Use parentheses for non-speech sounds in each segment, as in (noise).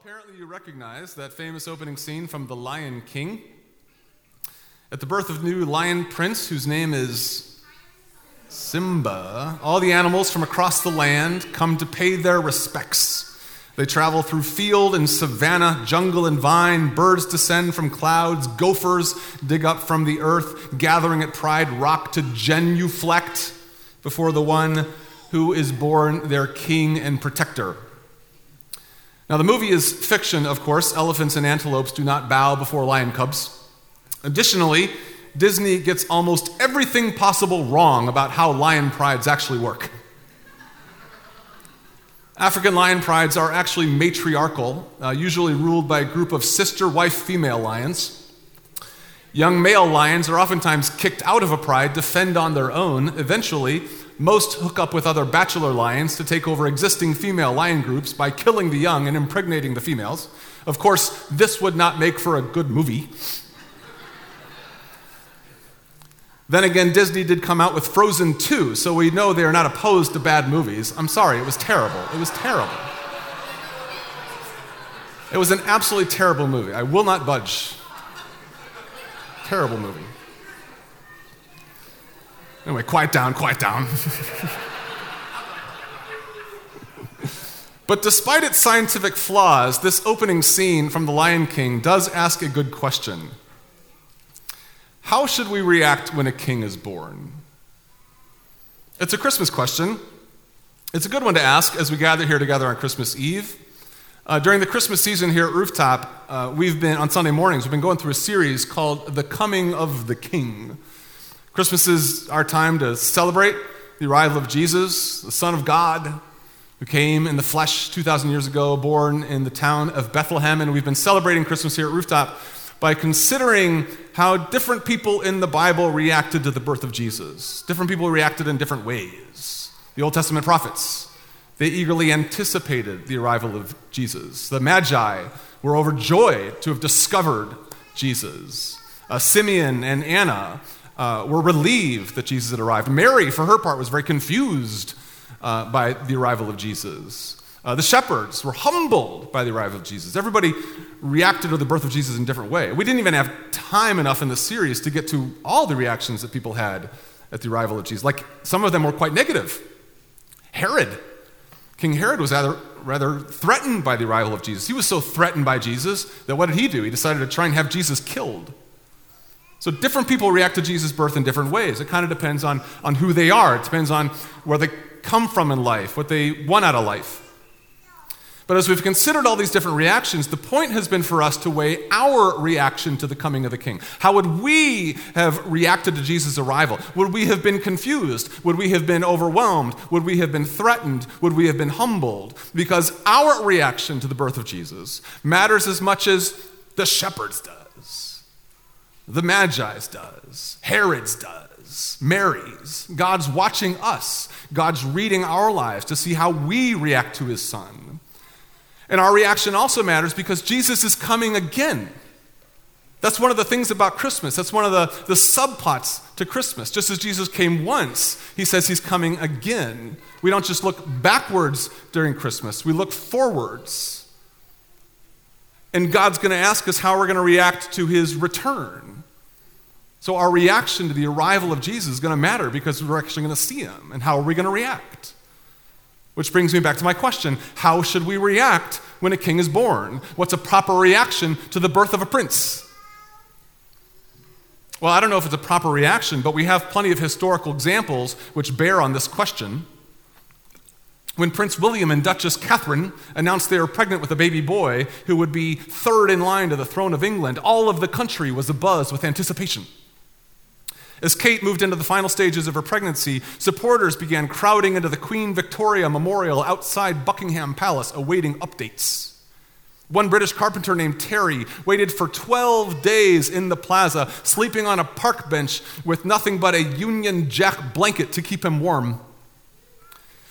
apparently you recognize that famous opening scene from The Lion King. At the birth of new lion prince, whose name is Simba, all the animals from across the land come to pay their respects. They travel through field and savanna, jungle and vine. Birds descend from clouds. Gophers dig up from the earth, gathering at Pride Rock to genuflect before the one who is born their king and protector. Now, the movie is fiction, of course. Elephants and antelopes do not bow before lion cubs. Additionally, Disney gets almost everything possible wrong about how lion prides actually work. African lion prides are actually matriarchal, uh, usually ruled by a group of sister wife female lions. Young male lions are oftentimes kicked out of a pride to fend on their own. Eventually, most hook up with other bachelor lions to take over existing female lion groups by killing the young and impregnating the females. Of course, this would not make for a good movie. Then again, Disney did come out with Frozen 2, so we know they are not opposed to bad movies. I'm sorry, it was terrible. It was terrible. It was an absolutely terrible movie. I will not budge. Terrible movie. Anyway, quiet down, quiet down. but despite its scientific flaws, this opening scene from The Lion King does ask a good question. How should we react when a king is born? It's a Christmas question. It's a good one to ask as we gather here together on Christmas Eve. Uh, during the Christmas season here at Rooftop, uh, we've been, on Sunday mornings, we've been going through a series called The Coming of the King. Christmas is our time to celebrate the arrival of Jesus, the Son of God, who came in the flesh 2,000 years ago, born in the town of Bethlehem. And we've been celebrating Christmas here at Rooftop by considering how different people in the Bible reacted to the birth of Jesus. Different people reacted in different ways. The Old Testament prophets, they eagerly anticipated the arrival of Jesus. The Magi were overjoyed to have discovered Jesus. Uh, Simeon and Anna uh, were relieved that Jesus had arrived. Mary, for her part, was very confused uh, by the arrival of Jesus. Uh, the shepherds were humbled by the arrival of Jesus. Everybody reacted to the birth of Jesus in a different way. We didn't even have time enough in the series to get to all the reactions that people had at the arrival of Jesus. Like some of them were quite negative. Herod, King Herod was rather, rather threatened by the arrival of Jesus. He was so threatened by Jesus that what did he do? He decided to try and have Jesus killed. So different people react to Jesus' birth in different ways. It kind of depends on, on who they are, it depends on where they come from in life, what they want out of life. But as we've considered all these different reactions, the point has been for us to weigh our reaction to the coming of the king. How would we have reacted to Jesus' arrival? Would we have been confused? Would we have been overwhelmed? Would we have been threatened? Would we have been humbled? Because our reaction to the birth of Jesus matters as much as the shepherds does, the Magi's does, Herod's does, Mary's. God's watching us, God's reading our lives to see how we react to his son. And our reaction also matters because Jesus is coming again. That's one of the things about Christmas. That's one of the, the subplots to Christmas. Just as Jesus came once, he says he's coming again. We don't just look backwards during Christmas, we look forwards. And God's going to ask us how we're going to react to his return. So, our reaction to the arrival of Jesus is going to matter because we're actually going to see him. And how are we going to react? Which brings me back to my question How should we react when a king is born? What's a proper reaction to the birth of a prince? Well, I don't know if it's a proper reaction, but we have plenty of historical examples which bear on this question. When Prince William and Duchess Catherine announced they were pregnant with a baby boy who would be third in line to the throne of England, all of the country was abuzz with anticipation. As Kate moved into the final stages of her pregnancy, supporters began crowding into the Queen Victoria Memorial outside Buckingham Palace, awaiting updates. One British carpenter named Terry waited for 12 days in the plaza, sleeping on a park bench with nothing but a Union Jack blanket to keep him warm.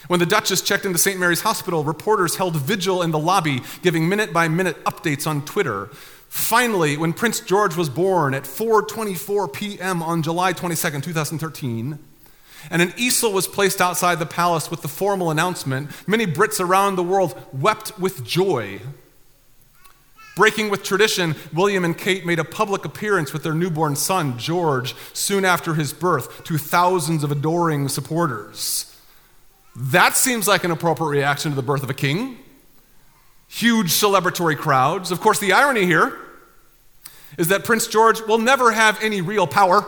When the Duchess checked into St. Mary's Hospital, reporters held vigil in the lobby, giving minute by minute updates on Twitter. Finally, when Prince George was born at 4:24 p.m. on July 22, 2013, and an easel was placed outside the palace with the formal announcement, many Brits around the world wept with joy. Breaking with tradition, William and Kate made a public appearance with their newborn son, George, soon after his birth, to thousands of adoring supporters. That seems like an appropriate reaction to the birth of a king. Huge celebratory crowds. Of course, the irony here is that Prince George will never have any real power.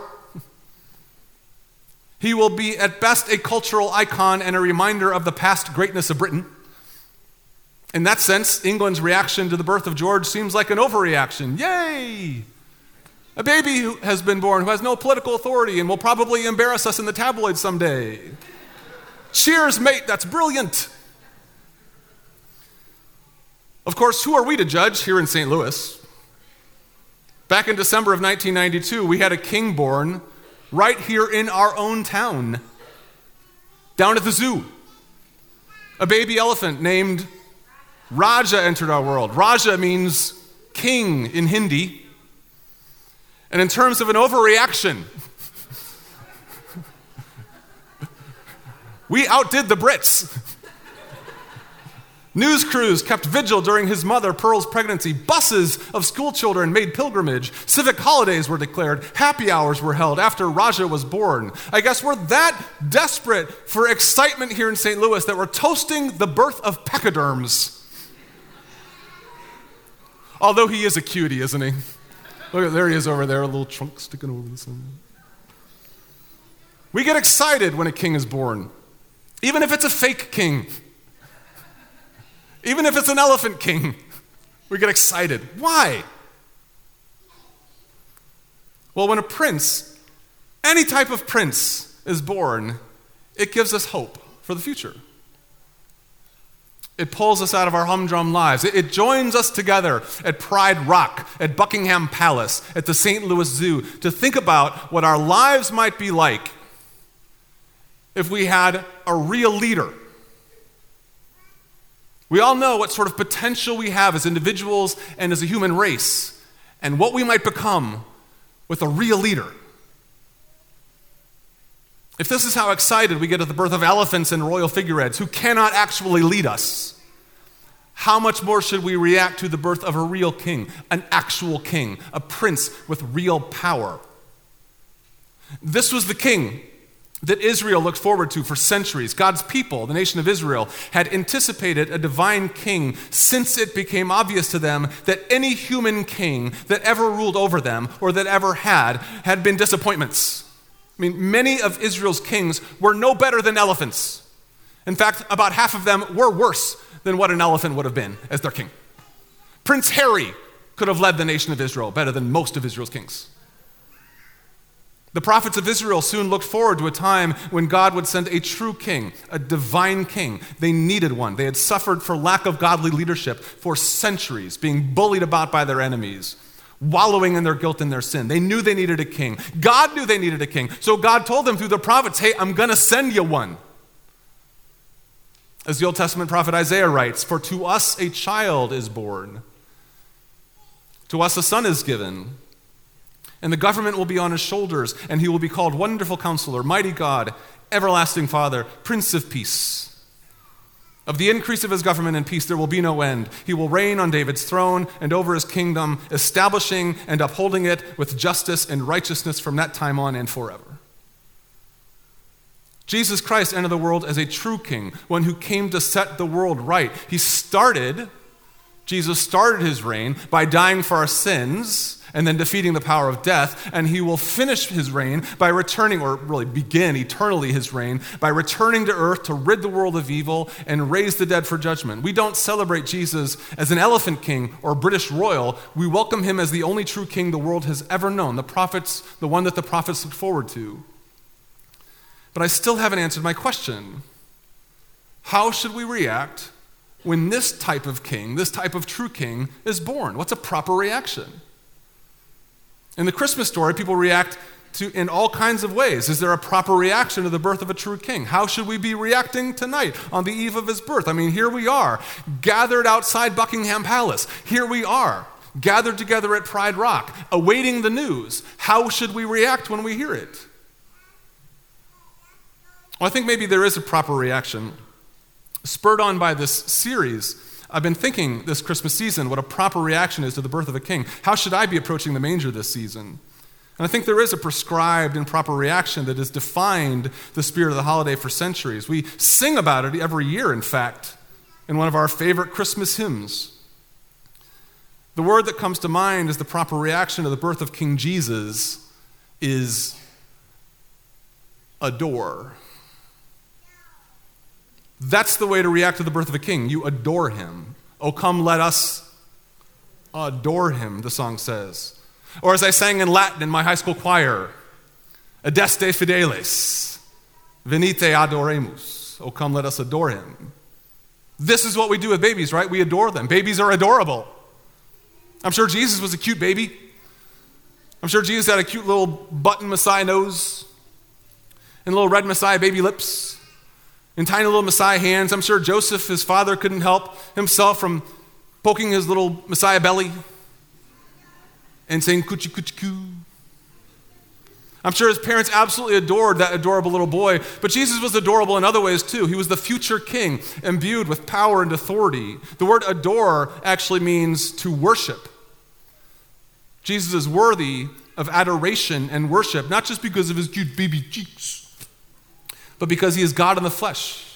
He will be, at best, a cultural icon and a reminder of the past greatness of Britain. In that sense, England's reaction to the birth of George seems like an overreaction. Yay! A baby has been born who has no political authority and will probably embarrass us in the tabloids someday. Cheers, mate, that's brilliant. Of course, who are we to judge here in St. Louis? Back in December of 1992, we had a king born right here in our own town, down at the zoo. A baby elephant named Raja entered our world. Raja means king in Hindi. And in terms of an overreaction, (laughs) we outdid the Brits. News crews kept vigil during his mother Pearl's pregnancy. Buses of schoolchildren made pilgrimage. Civic holidays were declared. Happy hours were held after Raja was born. I guess we're that desperate for excitement here in St. Louis that we're toasting the birth of pachyderms. Although he is a cutie, isn't he? Look, there he is over there, a little trunk sticking over the sun. We get excited when a king is born, even if it's a fake king, even if it's an elephant king. We get excited. Why? Well, when a prince, any type of prince, is born, it gives us hope for the future. It pulls us out of our humdrum lives. It, joins us together at Pride Rock, at Buckingham Palace, at the St. Louis Zoo to think about what our lives might be like if we had a real leader. We all know what sort of potential we have as individuals and as a human race, and what we might become with a real leader. If this is how excited we get at the birth of elephants and royal figureheads who cannot actually lead us, how much more should we react to the birth of a real king, an actual king, a prince with real power? This was the king that Israel looked forward to for centuries. God's people, the nation of Israel, had anticipated a divine king since it became obvious to them that any human king that ever ruled over them or that ever had had been disappointments. I mean, many of Israel's kings were no better than elephants. In fact, about half of them were worse than what an elephant would have been as their king. Prince Harry could have led the nation of Israel better than most of Israel's kings. The prophets of Israel soon looked forward to a time when God would send a true king, a divine king. They needed one. They had suffered for lack of godly leadership for centuries, being bullied about by their enemies wallowing in their guilt and their sin. They knew they needed a king. God knew they needed a king. So God told them through the prophets, hey, I'm going to send you one. As the Old Testament prophet Isaiah writes, For to us a child is born, to us a son is given, and the government will be on his shoulders, and he will be called Wonderful Counselor, Mighty God, Everlasting Father, Prince of Peace. Of the increase of his government and peace there will be no end. He will reign on David's throne and over his kingdom, establishing and upholding it with justice and righteousness from that time on and forever. Jesus Christ entered the world as a true king, one who came to set the world right. He started, Jesus started his reign by dying for our sins and then defeating the power of death. And he will finish his reign by returning, or really begin eternally his reign, by returning to earth to rid the world of evil and raise the dead for judgment. We don't celebrate Jesus as an elephant king or British royal. We welcome him as the only true king the world has ever known, the prophets, the one that the prophets looked forward to. But I still haven't answered my question. How should we react when this type of king, this type of true king, is born? What's a proper reaction? In the Christmas story, people react to, in all kinds of ways. Is there a proper reaction to the birth of a true king? How should we be reacting tonight on the eve of his birth? I mean, here we are, gathered outside Buckingham Palace. Here we are, gathered together at Pride Rock, awaiting the news. How should we react when we hear it? Well, I think maybe there is a proper reaction. Spurred on by this series I've been thinking this Christmas season what a proper reaction is to the birth of a king. How should I be approaching the manger this season? And I think there is a prescribed and proper reaction that has defined the spirit of the holiday for centuries. We sing about it every year, in fact, in one of our favorite Christmas hymns. The word that comes to mind as the proper reaction to the birth of King Jesus is adore. That's the way to react to the birth of a king. You adore him. Oh, come, let us adore him, the song says. Or as I sang in Latin in my high school choir, Adeste fideles, venite adoremus. Oh, come, let us adore him. This is what we do with babies, right? We adore them. Babies are adorable. I'm sure Jesus was a cute baby. I'm sure Jesus had a cute little button Messiah nose and little red Messiah baby lips and tiny little Messiah hands. I'm sure Joseph, his father, couldn't help himself from poking his little Messiah belly and saying coochie coochie coo. I'm sure his parents absolutely adored that adorable little boy, but Jesus was adorable in other ways too. He was the future king, imbued with power and authority. The word adore actually means to worship. Jesus is worthy of adoration and worship, not just because of his cute baby cheeks, but because he is God in the flesh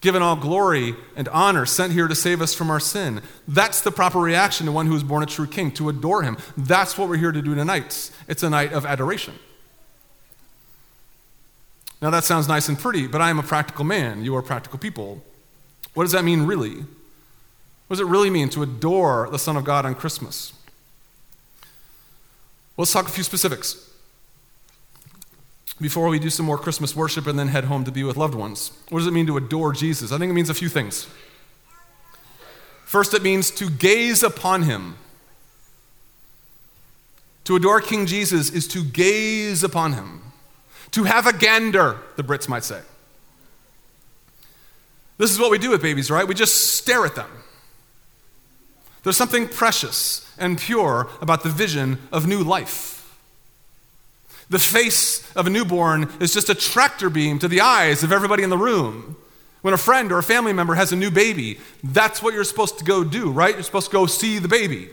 given all glory and honor, sent here to save us from our sin. That's the proper reaction to one who is born a true king, to adore him. That's what we're here to do tonight. It's a night of adoration. Now, that sounds nice and pretty, but I am a practical man. You are practical people. What does that mean, really? What does it really mean to adore the Son of God on Christmas? let's talk a few specifics before we do some more Christmas worship and then head home to be with loved ones. What does it mean to adore Jesus? I think it means a few things. First, it means to gaze upon him. To adore King Jesus is to gaze upon him, to have a gander, the Brits might say. This is what we do with babies, right? We just stare at them. There's something precious and pure about the vision of new life. The face of a newborn is just a tractor beam to the eyes of everybody in the room. When a friend or a family member has a new baby, that's what you're supposed to go do, right? You're supposed to go see the baby.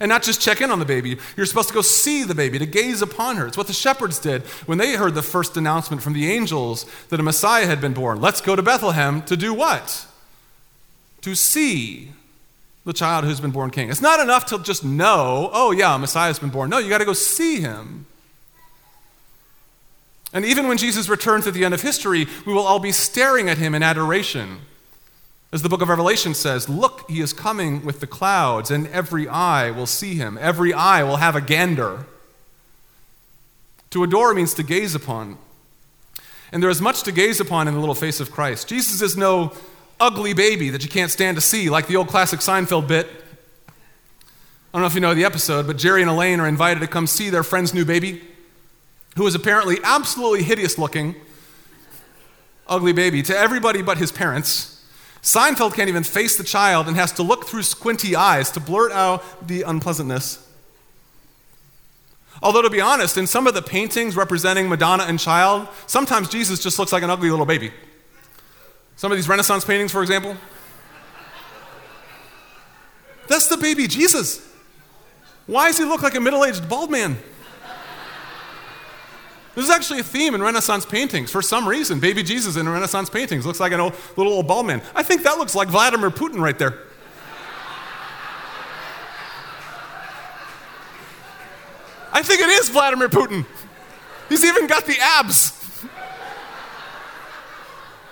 And not just check in on the baby, you're supposed to go see the baby, to gaze upon her. It's what the shepherds did when they heard the first announcement from the angels that a Messiah had been born. Let's go to Bethlehem to do what? To see the child who's been born king. It's not enough to just know, oh, yeah, a Messiah's been born. No, you got to go see him. And even when Jesus returns at the end of history, we will all be staring at him in adoration. As the book of Revelation says, Look, he is coming with the clouds, and every eye will see him. Every eye will have a gander. To adore means to gaze upon. And there is much to gaze upon in the little face of Christ. Jesus is no ugly baby that you can't stand to see, like the old classic Seinfeld bit. I don't know if you know the episode, but Jerry and Elaine are invited to come see their friend's new baby who is apparently absolutely hideous looking, ugly baby to everybody but his parents. Seinfeld can't even face the child and has to look through squinty eyes to blurt out the unpleasantness. Although, to be honest, in some of the paintings representing Madonna and child, sometimes Jesus just looks like an ugly little baby. Some of these Renaissance paintings, for example. That's the baby Jesus. Why does he look like a middle aged bald man? This is actually a theme in Renaissance paintings. For some reason, baby Jesus in Renaissance paintings looks like a little old bald man. I think that looks like Vladimir Putin right there. I think it is Vladimir Putin. He's even got the abs.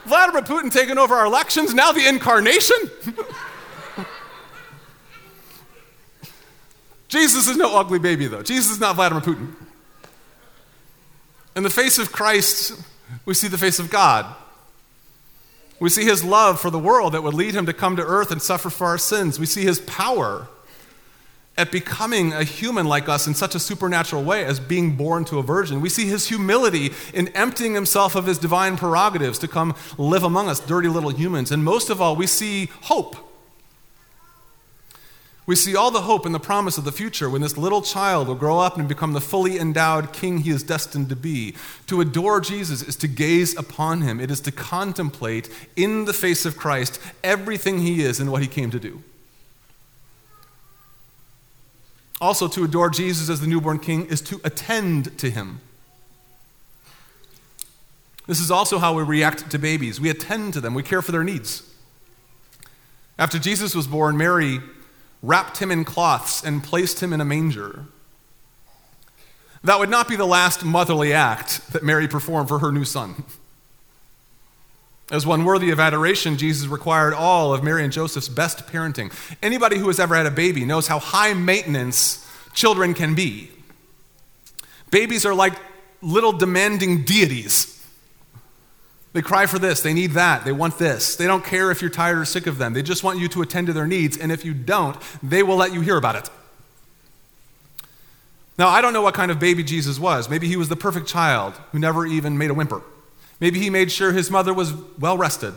Vladimir Putin taking over our elections, now the incarnation. (laughs) Jesus is no ugly baby, though. Jesus is not Vladimir Putin. In the face of Christ, we see the face of God. We see his love for the world that would lead him to come to earth and suffer for our sins. We see his power at becoming a human like us in such a supernatural way as being born to a virgin. We see his humility in emptying himself of his divine prerogatives to come live among us, dirty little humans. And most of all, we see hope. We see all the hope and the promise of the future when this little child will grow up and become the fully endowed king he is destined to be. To adore Jesus is to gaze upon him, it is to contemplate in the face of Christ everything he is and what he came to do. Also, to adore Jesus as the newborn king is to attend to him. This is also how we react to babies. We attend to them, we care for their needs. After Jesus was born, Mary wrapped him in cloths and placed him in a manger. That would not be the last motherly act that Mary performed for her new son. As one worthy of adoration, Jesus required all of Mary and Joseph's best parenting. Anybody who has ever had a baby knows how high maintenance children can be. Babies are like little demanding deities. They cry for this, they need that, they want this. They don't care if you're tired or sick of them. They just want you to attend to their needs, and if you don't, they will let you hear about it. Now, I don't know what kind of baby Jesus was. Maybe he was the perfect child who never even made a whimper. Maybe he made sure his mother was well rested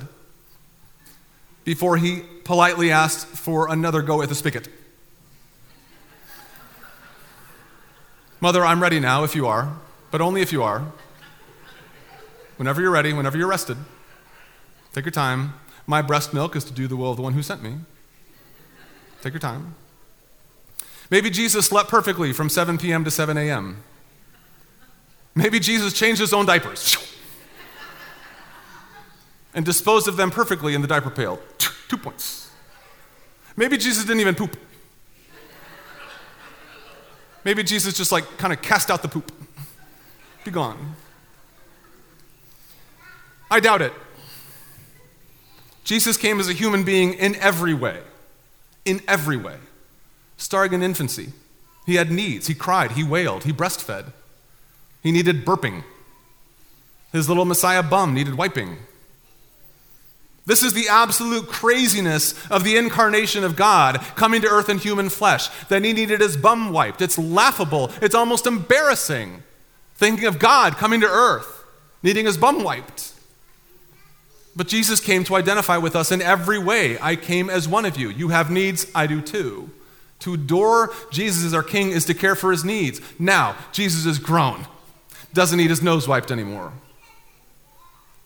before he politely asked for another go at the spigot. Mother, I'm ready now if you are, but only if you are. Whenever you're ready, whenever you're rested, take your time. My breast milk is to do the will of the one who sent me. Take your time. Maybe Jesus slept perfectly from 7 p.m. to 7 a.m. Maybe Jesus changed his own diapers and disposed of them perfectly in the diaper pail. Two points. Maybe Jesus didn't even poop. Maybe Jesus just like kind of cast out the poop. Be gone. I doubt it. Jesus came as a human being in every way, in every way, starting in infancy. He had needs. He cried. He wailed. He breastfed. He needed burping. His little Messiah bum needed wiping. This is the absolute craziness of the incarnation of God coming to earth in human flesh, that he needed his bum wiped. It's laughable. It's almost embarrassing thinking of God coming to earth, needing his bum wiped. But Jesus came to identify with us in every way. I came as one of you. You have needs, I do too. To adore Jesus as our King is to care for his needs. Now, Jesus is grown, doesn't need his nose wiped anymore.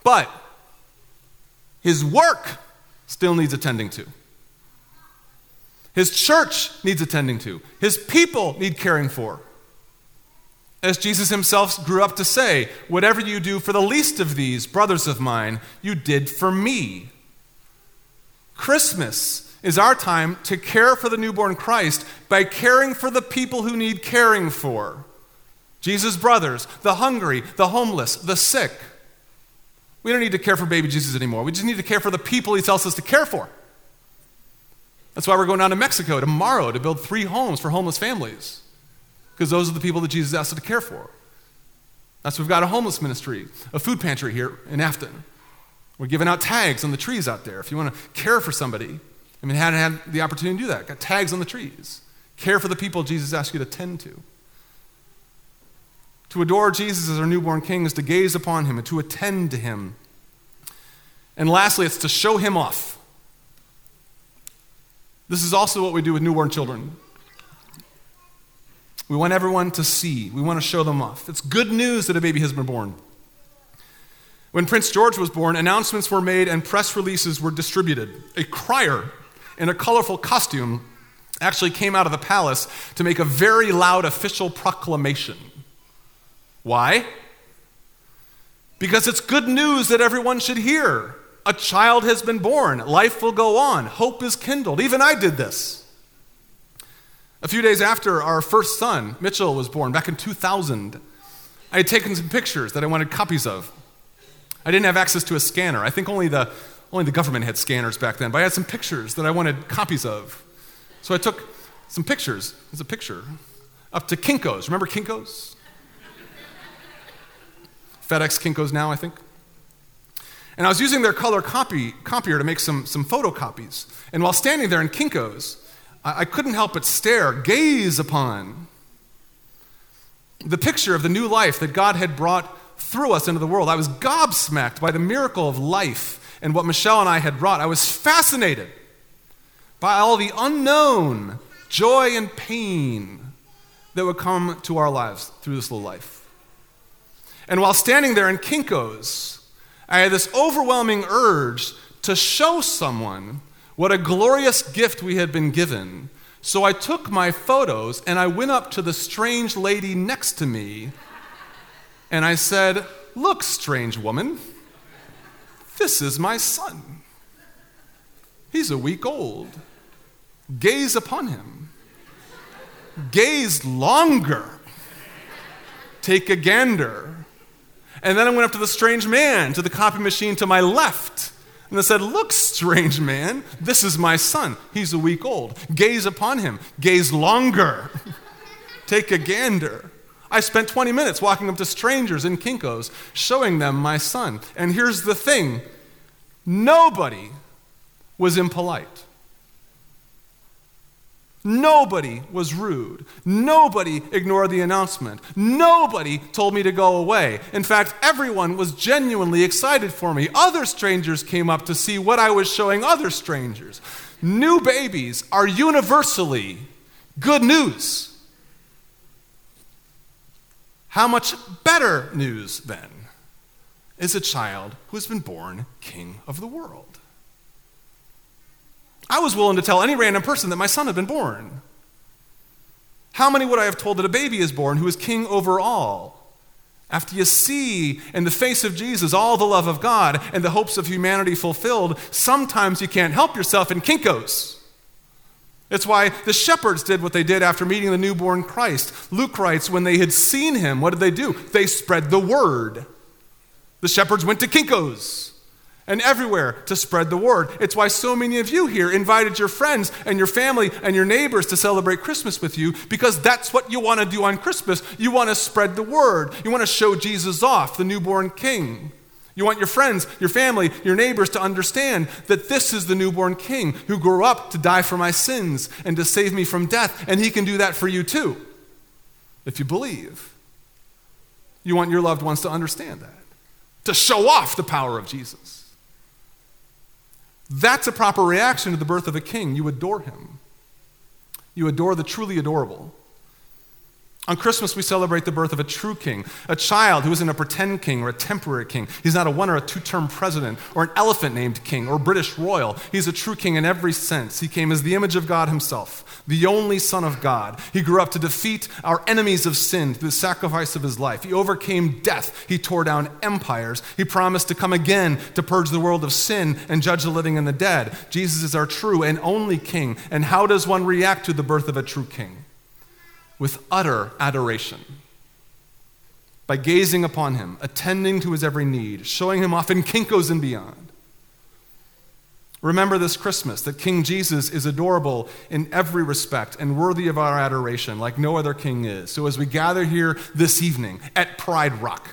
But his work still needs attending to. His church needs attending to. His people need caring for. As Jesus himself grew up to say, Whatever you do for the least of these, brothers of mine, you did for me. Christmas is our time to care for the newborn Christ by caring for the people who need caring for. Jesus' brothers, the hungry, the homeless, the sick. We don't need to care for baby Jesus anymore. We just need to care for the people he tells us to care for. That's why we're going down to Mexico tomorrow to build three homes for homeless families because those are the people that Jesus asked us to care for. That's why we've got a homeless ministry, a food pantry here in Afton. We're giving out tags on the trees out there. If you want to care for somebody, I mean, hadn't had the opportunity to do that. Got tags on the trees. Care for the people Jesus asked you to tend to. To adore Jesus as our newborn king is to gaze upon him and to attend to him. And lastly, it's to show him off. This is also what we do with newborn children. We want everyone to see. We want to show them off. It's good news that a baby has been born. When Prince George was born, announcements were made and press releases were distributed. A crier in a colorful costume actually came out of the palace to make a very loud official proclamation. Why? Because it's good news that everyone should hear. A child has been born. Life will go on. Hope is kindled. Even I did this. A few days after our first son, Mitchell, was born, back in 2000, I had taken some pictures that I wanted copies of. I didn't have access to a scanner. I think only the, only the government had scanners back then, but I had some pictures that I wanted copies of. So I took some pictures. There's a picture. Up to Kinko's. Remember Kinko's? FedEx Kinko's now, I think. And I was using their color copy, copier to make some, some photocopies. And while standing there in Kinko's, I, I couldn't help but stare, gaze upon the picture of the new life that God had brought through us into the world. I was gobsmacked by the miracle of life and what Michelle and I had brought. I was fascinated by all the unknown joy and pain that would come to our lives through this little life. And while standing there in Kinko's, I had this overwhelming urge to show someone what a glorious gift we had been given. So I took my photos and I went up to the strange lady next to me and I said, Look, strange woman, this is my son. He's a week old. Gaze upon him. Gaze longer. Take a gander. And then I went up to the strange man, to the copy machine to my left. And I said, Look, strange man, this is my son. He's a week old. Gaze upon him. Gaze longer. (laughs) Take a gander. I spent 20 minutes walking up to strangers in Kinko's, showing them my son. And here's the thing nobody was impolite. Nobody was rude. Nobody ignored the announcement. Nobody told me to go away. In fact, everyone was genuinely excited for me. Other strangers came up to see what I was showing other strangers. New babies are universally good news. How much better news, then, is a child who has been born king of the world? I was willing to tell any random person that my son had been born. How many would I have told that a baby is born who is king over all? After you see in the face of Jesus all the love of God and the hopes of humanity fulfilled, sometimes you can't help yourself in Kinko's. It's why the shepherds did what they did after meeting the newborn Christ. Luke writes, when they had seen him, what did they do? They spread the word. The shepherds went to Kinko's and everywhere to spread the word. It's why so many of you here invited your friends and your family and your neighbors to celebrate Christmas with you because that's what you want to do on Christmas. You want to spread the word, you want to show Jesus off, the newborn king. You want your friends, your family, your neighbors to understand that this is the newborn king who grew up to die for my sins and to save me from death, and he can do that for you too, if you believe. You want your loved ones to understand that, to show off the power of Jesus. That's a proper reaction to the birth of a king. You adore him, you adore the truly adorable. On Christmas, we celebrate the birth of a true king, a child who isn't a pretend king or a temporary king. He's not a one or a two term president or an elephant named king or British royal. He's a true king in every sense. He came as the image of God himself, the only Son of God. He grew up to defeat our enemies of sin through the sacrifice of his life. He overcame death. He tore down empires. He promised to come again to purge the world of sin and judge the living and the dead. Jesus is our true and only king. And how does one react to the birth of a true king? With utter adoration. By gazing upon him, attending to his every need, showing him off in Kinko's and beyond. Remember this Christmas that King Jesus is adorable in every respect and worthy of our adoration, like no other king is. So, as we gather here this evening at Pride Rock,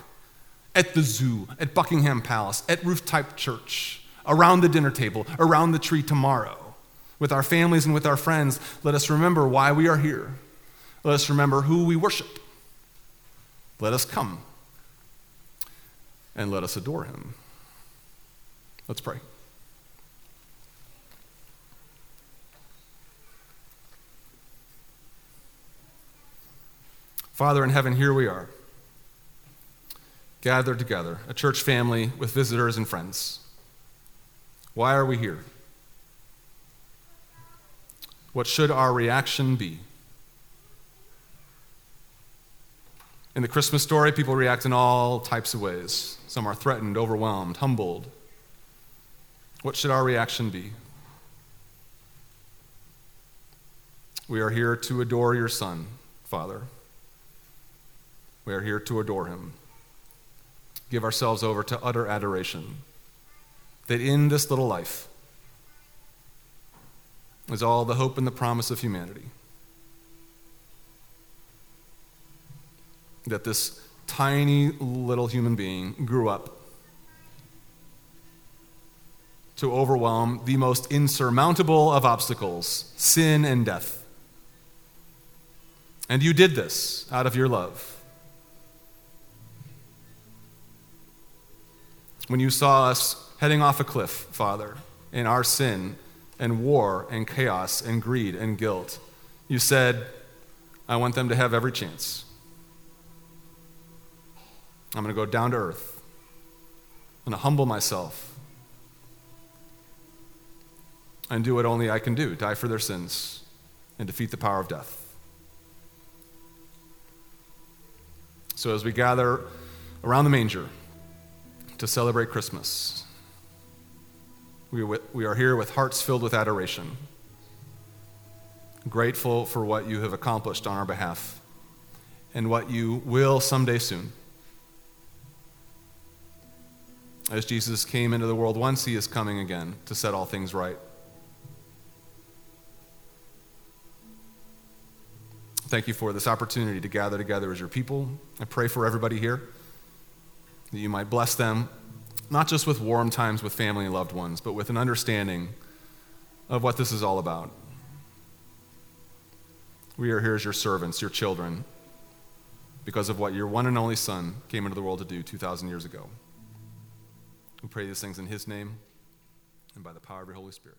at the zoo, at Buckingham Palace, at Rooftop Church, around the dinner table, around the tree tomorrow, with our families and with our friends, let us remember why we are here let us remember who we worship. Let us come and let us adore him. Let's pray. Father in heaven, here we are, gathered together, a church family with visitors and friends. Why are we here? What should our reaction be? In the Christmas story, people react in all types of ways. Some are threatened, overwhelmed, humbled. What should our reaction be? We are here to adore your Son, Father. We are here to adore him. Give ourselves over to utter adoration. That in this little life is all the hope and the promise of humanity. That this tiny little human being grew up to overwhelm the most insurmountable of obstacles sin and death. And you did this out of your love. When you saw us heading off a cliff, Father, in our sin and war and chaos and greed and guilt, You said, I want them to have every chance. I'm going to go down to earth. I'm going to humble myself and do what only I can do die for their sins and defeat the power of death. So, as we gather around the manger to celebrate Christmas, we, we are here with hearts filled with adoration, grateful for what you have accomplished on our behalf and what you will someday soon. As Jesus came into the world once, he is coming again to set all things right. Thank you for this opportunity to gather together as your people. I pray for everybody here that you might bless them, not just with warm times with family and loved ones, but with an understanding of what this is all about. We are here as your servants, your children, because of what your one and only Son came into the world to do 2,000 years ago. We pray these things in His name and by the power of your Holy Spirit.